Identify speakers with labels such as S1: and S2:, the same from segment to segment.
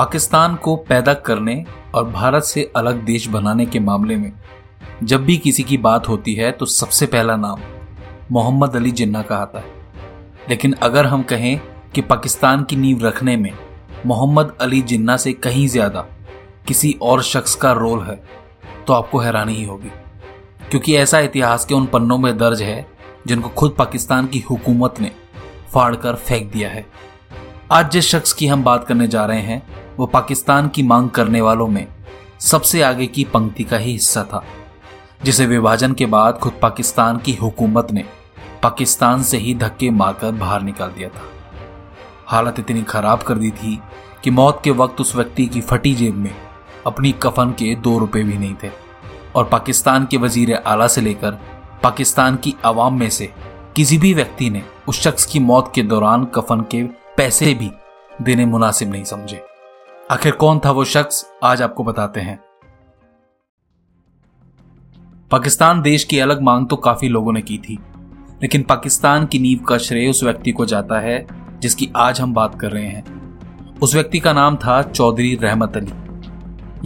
S1: पाकिस्तान को पैदा करने और भारत से अलग देश बनाने के मामले में जब भी किसी की बात होती है तो सबसे पहला नाम मोहम्मद अली जिन्ना का आता है। लेकिन अगर हम कहें कि पाकिस्तान की नींव रखने में मोहम्मद अली जिन्ना से कहीं ज़्यादा किसी और शख्स का रोल है तो आपको हैरानी ही होगी। क्योंकि ऐसा इतिहास के उन पन्नों में दर्ज है जिनको खुद पाकिस्तान की हुकूमत ने फाड़कर फेंक दिया है। आज जिस शख्स की हम बात करने जा रहे हैं वो पाकिस्तान की मांग करने वालों में सबसे आगे की पंक्ति का ही हिस्सा था, जिसे विभाजन के बाद खुद पाकिस्तान की हुकूमत ने पाकिस्तान से ही धक्के मारकर बाहर निकाल दिया था। हालत इतनी खराब कर दी थी कि मौत के वक्त उस व्यक्ति की फटी जेब में अपनी कफन के दो रुपए भी नहीं थे और पाकिस्तान के वज़ीर आला से लेकर पाकिस्तान की आवाम में से किसी भी व्यक्ति ने उस शख्स की मौत के दौरान कफन के पैसे भी देने मुनासिब नहीं समझे। आखिर कौन था वो शख्स, आज आपको बताते हैं। पाकिस्तान देश की अलग मांग तो काफ़ी लोगों ने की थी, लेकिन पाकिस्तान की नींव का श्रेय उस व्यक्ति को जाता है, जिसकी आज हम बात कर रहे हैं। उस व्यक्ति का नाम था चौधरी रहमत अली।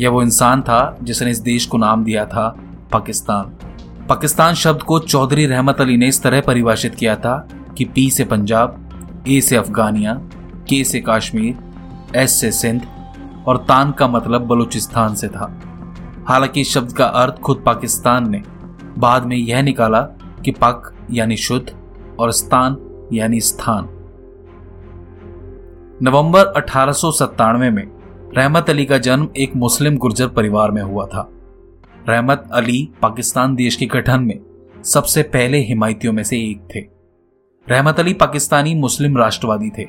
S1: यह वो इंसान था जिसने इस देश को नाम दिया था पाकिस्तान। पाकिस्तान शब्द को चौधरी रहमत अली ने इस तरह परिभाषित किया था कि पी से पंजाब, ए से अफगानिया, के से कश्मीर, एस से सिंध और तान का मतलब बलूचिस्तान से था। हालाँकि इस शब्द का अर्थ खुद पाकिस्तान ने, बाद में यह निकाला कि पाक यानी शुद्ध और स्थान यानी स्थान। नवंबर अठारह में रहमत अली का जन्म एक मुस्लिम गुर्जर परिवार में हुआ था। रहमत अली पाकिस्तान देश के गठन में सबसे पहले हिमायतियों में से एक थे। रहमत अली पाकिस्तानी मुस्लिम राष्ट्रवादी थे।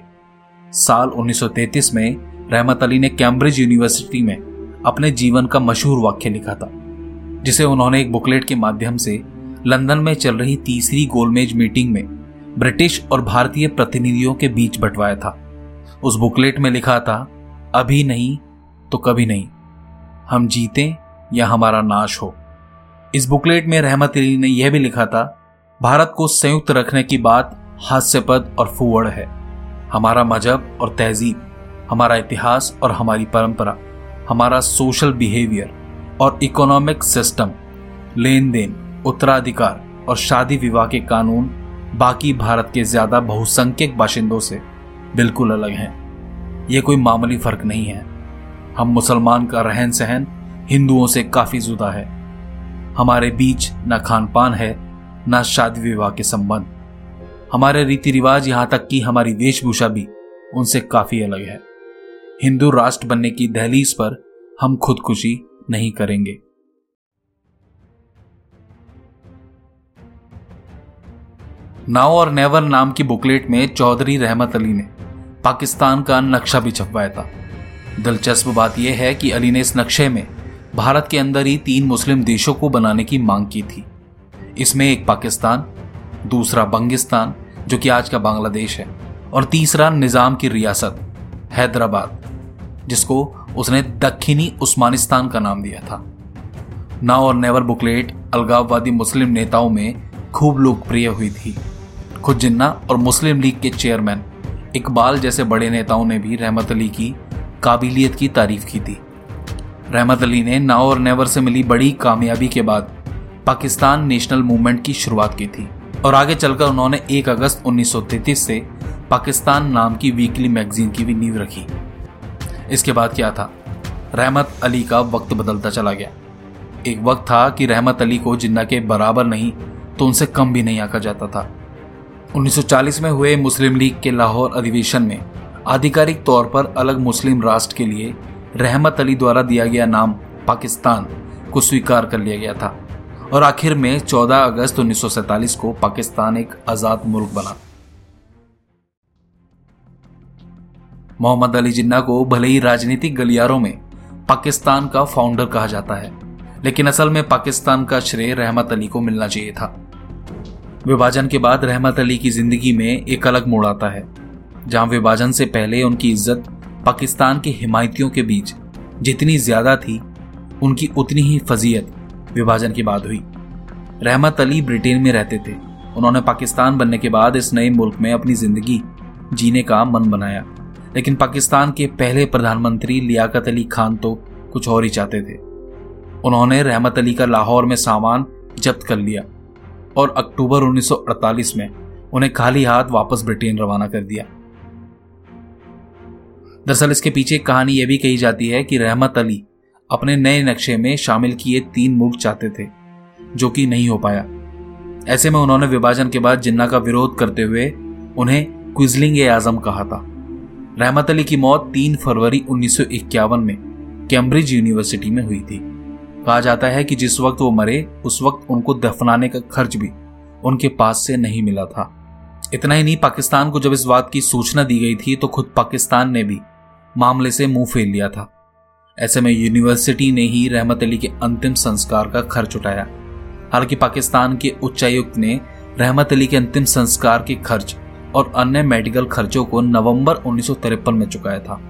S1: साल 1933 में रहमत अली ने कैम्ब्रिज यूनिवर्सिटी में अपने जीवन का मशहूर वाक्य लिखा था, जिसे उन्होंने एक बुकलेट के माध्यम से लंदन में चल रही तीसरी गोलमेज मीटिंग में ब्रिटिश और भारतीय प्रतिनिधियों के बीच बंटवाया था। उस बुकलेट में लिखा था, अभी नहीं तो कभी नहीं, हम जीते या हमारा नाश हो। इस बुकलेट में रहमत अली ने यह भी लिखा था, भारत को संयुक्त रखने की बात हास्यपद और फुवड़ है। हमारा मज़हब और तहजीब हमारा इतिहास और हमारी परंपरा, हमारा सोशल बिहेवियर और इकोनॉमिक सिस्टम लेन देन उत्तराधिकार और शादी विवाह के कानून, बाकी भारत के ज़्यादा बहुसंख्यक बाशिंदों से बिल्कुल अलग हैं। ये कोई मामूली फ़र्क नहीं है। हम मुसलमान का रहन सहन हिंदुओं से काफ़ी जुदा है। हमारे बीच न खान पान है, न शादी विवाह के संबंध। हमारे रीति रिवाज यहाँ तक कि हमारी वेशभूषा भी उनसे काफ़ी अलग है। हिंदू राष्ट्र बनने की दहलीज पर हम खुदकुशी नहीं करेंगे। नाउ और नेवर नाम की बुकलेट में चौधरी रहमत अली ने पाकिस्तान का नक्शा भी छपवाया था। दिलचस्प बात यह है कि अली ने इस नक्शे में भारत के अंदर ही तीन मुस्लिम देशों को बनाने की मांग की थी। इसमें एक पाकिस्तान, दूसरा बंगिस्तान, जो कि आज का बांग्लादेश है, और तीसरा निज़ाम की रियासत। हैदराबाद, जिसको उसने दक्षिणी उस्मानिस्तान का नाम दिया था। नाउ और नेवर बुकलेट अलगाववादी मुस्लिम नेताओं में खूब लोकप्रिय हुई थी। खुद जिन्ना और मुस्लिम लीग के चेयरमैन इकबाल जैसे बड़े नेताओं ने भी रहमत अली की काबिलियत की तारीफ़ की थी। रहमत अली ने नाउ और नेवर से मिली बड़ी कामयाबी के बाद पाकिस्तान नेशनल मूवमेंट की शुरुआत की थी और आगे चलकर उन्होंने 1 अगस्त 1933 से पाकिस्तान नाम की वीकली मैगजीन की भी नींव रखी। इसके बाद क्या था? रहमत अली का वक्त बदलता चला गया। एक वक्त था कि रहमत अली को जिन्ना के बराबर नहीं तो उनसे कम भी नहीं आका जाता था। 1940 में हुए मुस्लिम लीग के लाहौर अधिवेशन में आधिकारिक तौर पर अलग मुस्लिम राष्ट्र के लिए रहमत अली द्वारा दिया गया नाम पाकिस्तान को स्वीकार कर लिया गया था। और आखिर में 14 अगस्त 1947 को पाकिस्तान एक आज़ाद मुल्क बना। मोहम्मद अली जिन्ना को भले ही राजनीतिक गलियारों में पाकिस्तान का फाउंडर कहा जाता है, लेकिन असल में पाकिस्तान का श्रेय रहमत अली को मिलना चाहिए था। विभाजन के बाद रहमत अली की ज़िंदगी में एक अलग मोड़ आता है, जहाँ विभाजन से पहले उनकी इज़्ज़त पाकिस्तान के हिमायतियों के बीच जितनी ज़्यादा थी, उनकी उतनी ही फजीयत विभाजन के बाद हुई। रहमत अली ब्रिटेन में रहते थे। उन्होंने पाकिस्तान बनने के बाद इस नए मुल्क में अपनी ज़िंदगी जीने का मन बनाया। लेकिन पाकिस्तान के पहले प्रधानमंत्री लियाकत अली खान तो कुछ और ही चाहते थे। उन्होंने रहमत अली का लाहौर में सामान जब्त कर लिया और अक्टूबर 1948 में उन्हें खाली हाथ वापस ब्रिटेन रवाना कर दिया। दरअसल इसके पीछे कहानी यह भी कही जाती है कि रहमत अली अपने नए नक्शे में शामिल किए तीन मुल्क चाहते थे, जो कि नहीं हो पाया। ऐसे में उन्होंने विभाजन के बाद जिन्ना का विरोध करते हुए उन्हें क्विजलिंग आज़म कहा था। रहमत अली की मौत 3 फरवरी उन्नीस सौ इक्यावन में कैम्ब्रिज यूनिवर्सिटी में हुई थी। कहा जाता है कि जिस वक्त वो मरे, उस वक्त उनको दफनाने का खर्च भी उनके पास से नहीं मिला था। इतना ही नहीं, पाकिस्तान को जब इस बात की सूचना दी गई थी तो खुद पाकिस्तान ने भी मामले से मुँह फेर लिया था। ऐसे में यूनिवर्सिटी ने ही रहमत अली के अंतिम संस्कार का खर्च उठाया। हालाँकि पाकिस्तान के उच्चायुक्त ने रहमत अली के अंतिम संस्कार के खर्च और अन्य मेडिकल खर्चों को नवंबर उन्नीस सौ तिरपन में चुकाया था।